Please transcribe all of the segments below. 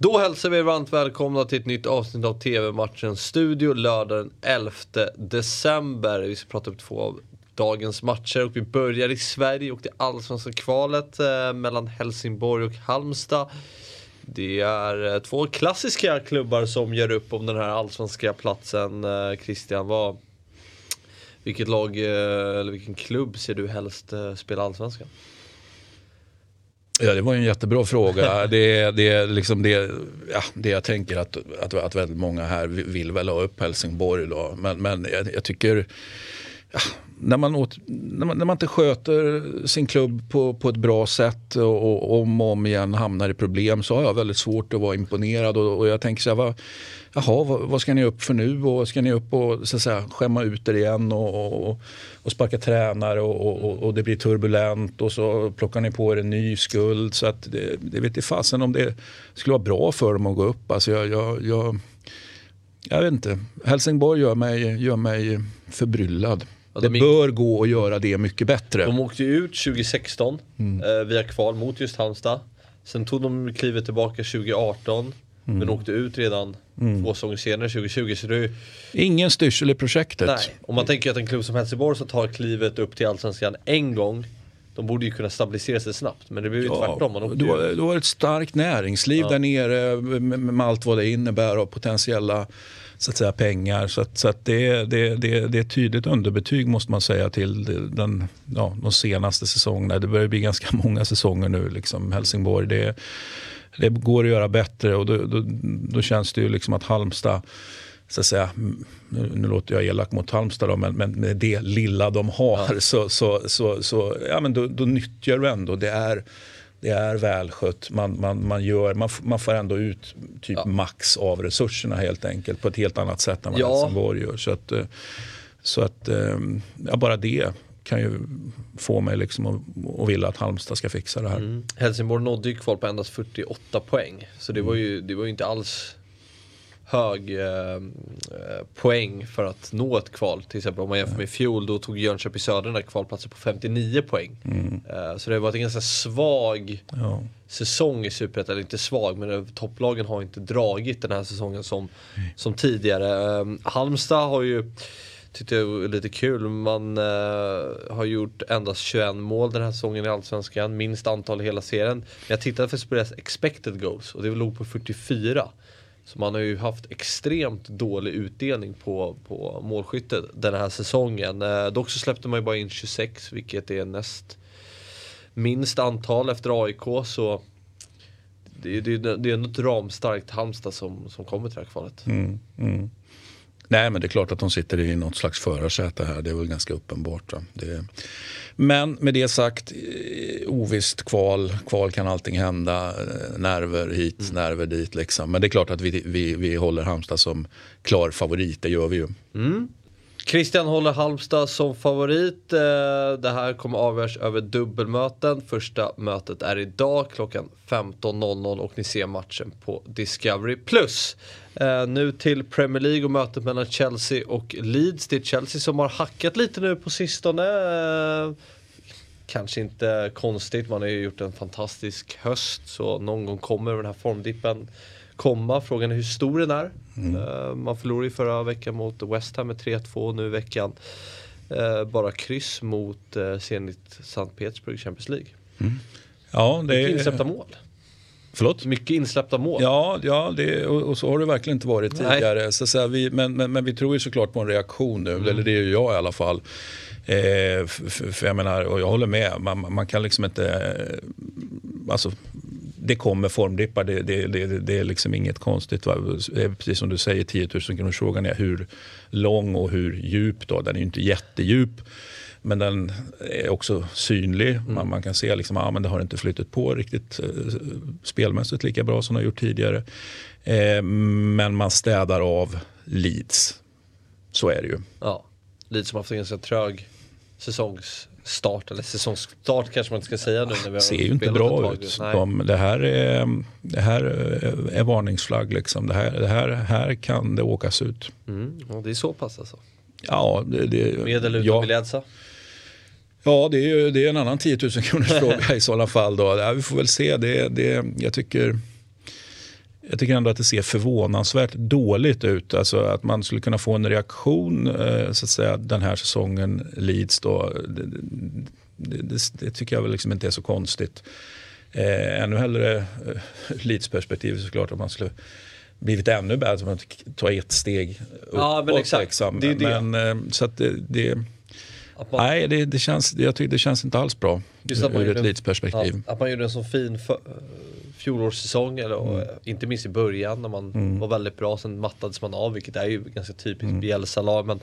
Då hälsar vi er varmt välkomna till ett nytt avsnitt av TV-matchen Studio lördag den 11 december. Vi ska prata upp två av dagens matcher och vi börjar i Sverige och det allsvenska kvalet eh, mellan Helsingborg och Halmstad. Det är eh, två klassiska klubbar som gör upp om den här allsvenska platsen. Eh, Christian, vad, vilket lag eh, eller vilken klubb ser du helst eh, spela allsvenskan? Ja, det var en jättebra fråga. det, det, liksom det, ja, det jag tänker att, att, att väldigt många här vill väl ha upp Helsingborg. Då. Men, men jag, jag tycker ja, när, man åt, när, man, när, man, inte sköter sin klubb på, på ett bra sätt och, och om och om igen hamnar i problem så har jag väldigt svårt att vara imponerad. Och, och jag tänker så här, vad, jaha, vad, vad, ska ni upp för nu? Och ska ni upp och så att säga, skämma ut er igen och, och, och sparka tränare och, och, det blir turbulent och så plockar ni på er en ny skuld. Så att det, det vet i fasen om det skulle vara bra för dem att gå upp. Alltså jag, jag, jag, jag vet inte. Helsingborg gör mig, gör mig förbryllad. Ja, det bör gå att göra det mycket bättre. De åkte ut 2016 mm. eh, via kval mot just Halmstad. Sen tog de klivet tillbaka 2018 mm. men åkte ut redan mm. två säsonger senare 2020. Så det Ingen styrsel i projektet. Nej, om man tänker att en klubb som Helsingborg som tar klivet upp till Allsvenskan en gång de borde ju kunna stabilisera sig snabbt men det blir ju ja, tvärtom. Man du, har, du har ett starkt näringsliv ja. där nere med, med allt vad det innebär av potentiella så att säga, pengar. Så, att, så att det, det, det, det är ett tydligt underbetyg måste man säga till den, ja, de senaste säsongerna. Det börjar bli ganska många säsonger nu, liksom, Helsingborg. Det, det går att göra bättre och då, då, då känns det ju liksom att Halmstad så att säga, nu, nu låter jag elak mot Halmstad då, men, men med det lilla de har ja. så, så, så, så, ja, men då, då nyttjar du ändå. Det är, det är välskött. Man, man, man, gör, man, man får ändå ut typ ja. max av resurserna helt enkelt på ett helt annat sätt än vad ja. Helsingborg gör. Så att, eh, så att eh, ja, bara det kan ju få mig liksom att, att vilja att Halmstad ska fixa det här. Mm. Helsingborg nådde ju kval på endast 48 poäng. Så det, mm. var, ju, det var ju inte alls hög eh, poäng för att nå ett kval. Till exempel om man jämför med i fjol, då tog Jönköping Södra den där kvalplatsen på 59 poäng. Mm. Eh, så det har varit en ganska svag ja. säsong i Superettan. Eller inte svag, men topplagen har inte dragit den här säsongen som, mm. som tidigare. Eh, Halmstad har ju tyckte jag var lite kul. Man uh, har gjort endast 21 mål den här säsongen i Allsvenskan. Minst antal i hela serien. Men jag tittade för deras expected goals och det låg på 44. Så man har ju haft extremt dålig utdelning på, på målskyttet den här säsongen. Eh, dock så släppte man ju bara in 26 vilket är näst minst antal efter AIK. Så det, det, det är ändå ett ramstarkt Halmstad som, som kommer till det här kvalet. Mm, mm. Nej men det är klart att de sitter i något slags förarsäte här. Det är väl ganska uppenbart. Det... Men med det sagt, eh, ovisst kval. Kval kan allting hända. Eh, nerver hit, mm. nerver dit. Liksom. Men det är klart att vi, vi, vi håller Halmstad som klar favorit. Det gör vi ju. Mm. Christian håller Halmstad som favorit. Eh, det här kommer avgöras över dubbelmöten. Första mötet är idag klockan 15.00 och ni ser matchen på Discovery+. Eh, nu till Premier League och mötet mellan Chelsea och Leeds. Det är Chelsea som har hackat lite nu på sistone. Eh, kanske inte konstigt, man har ju gjort en fantastisk höst så någon gång kommer den här formdippen komma. Frågan är hur stor den är. Mm. Uh, man förlorade ju förra veckan mot West Ham med 3-2 nu i veckan. Uh, bara kryss mot uh, Zenit Sankt Petersburg Champions League. Mm. Ja, det Mycket insläppta mål. Förlåt? Mycket insläppta mål. Ja, ja det, och, och, så har det verkligen inte varit tidigare. Så, så vi, men, men, men, vi tror ju såklart på en reaktion nu, mm. eller det gör jag i alla fall. Eh, för, för jag menar, och jag håller med, man, man kan liksom inte... Eh, alltså, det kommer formdippar, det, det, det, det, är liksom inget konstigt. Va? Precis som du säger, 10 000 kronors frågan är hur lång och hur djup. Då? Den är ju inte jättedjup. Men den är också synlig. Mm. Man, man, kan se liksom, ah, men det har inte flyttat på riktigt eh, spelmässigt lika bra som det har gjort tidigare. Eh, men man städar av Leeds. Så är det ju. Ja, Leeds som haft en ganska trög säsongs start, eller säsongsstart kanske man inte ska säga nu när vi ser ju inte bra ut. De, det, här är, det här är varningsflagg. Liksom. Det, här, det här, här kan det åkas ut. Mm, och det är så pass alltså? Ja. Det, det, Med eller utan ja. Bielsa? Ja, det är, det är en annan 10 000 kronors fråga i sådana fall. Då. Ja, vi får väl se. Det, det, jag tycker jag tycker ändå att det ser förvånansvärt dåligt ut. Alltså att man skulle kunna få en reaktion eh, så att säga, den här säsongen Leeds. Då, det, det, det, tycker jag väl liksom inte är så konstigt. Eh, ännu hellre eh, Leeds perspektiv såklart om man skulle blivit ännu bättre om man tar ett steg uppåt. Ja, men exakt. Liksom. Det det. Men, eh, så att det, det Att man, Nej, det, det, känns, jag tycker det känns inte alls bra att ur ett en- Leeds-perspektiv. ja, att man gjorde en så fin för, fjolårssäsong, eller, Mm. inte minst i början när man var väldigt bra, sen mattades man av, vilket är ju ganska typiskt Bielsa-lag. Men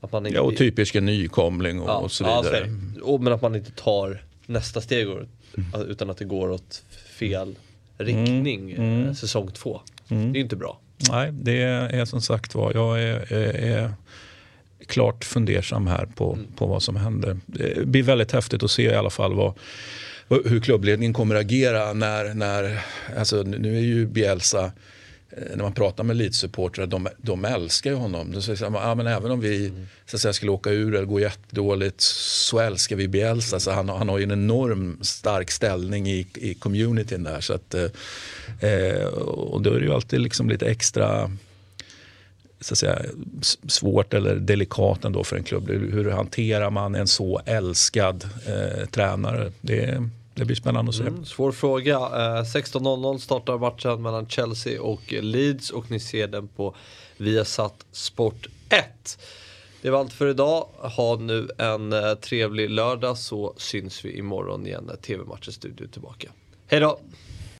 att man inte, Mm. Ja, och typisk en nykomling och, och så ja, vidare. det. och, men att man inte tar nästa steg Mm. utan att det går åt fel riktning Mm. eh, säsong två. Det är ju inte bra. Nej, det är som sagt var, jag är, är, är klart fundersam här på, Mm. på vad som händer. Det blir väldigt häftigt att se i alla fall vad- hur klubbledningen kommer att agera när, när alltså nu är ju Bielsa eh, när man pratar med Leeds-supportrar, de, de älskar ju honom. De säger så här, ja, men även om vi så att säga, skulle åka ur eller gå jättedåligt så älskar vi Bielsa. Så han, han har ju en enorm stark ställning i, i communityn där. Så att, eh, eh, och då är det ju alltid liksom lite extra så att säga, svårt eller delikat ändå för en klubb. Hur, hur hanterar man en så älskad eh, tränare? Det, det blir spännande att se. Mm, svår fråga. Eh, 16.00 startar matchen mellan Chelsea och Leeds och ni ser den på Viasat Sport 1. Det var allt för idag. Ha nu en eh, trevlig lördag så syns vi imorgon igen när TV-matchens studio är tillbaka. Hej då!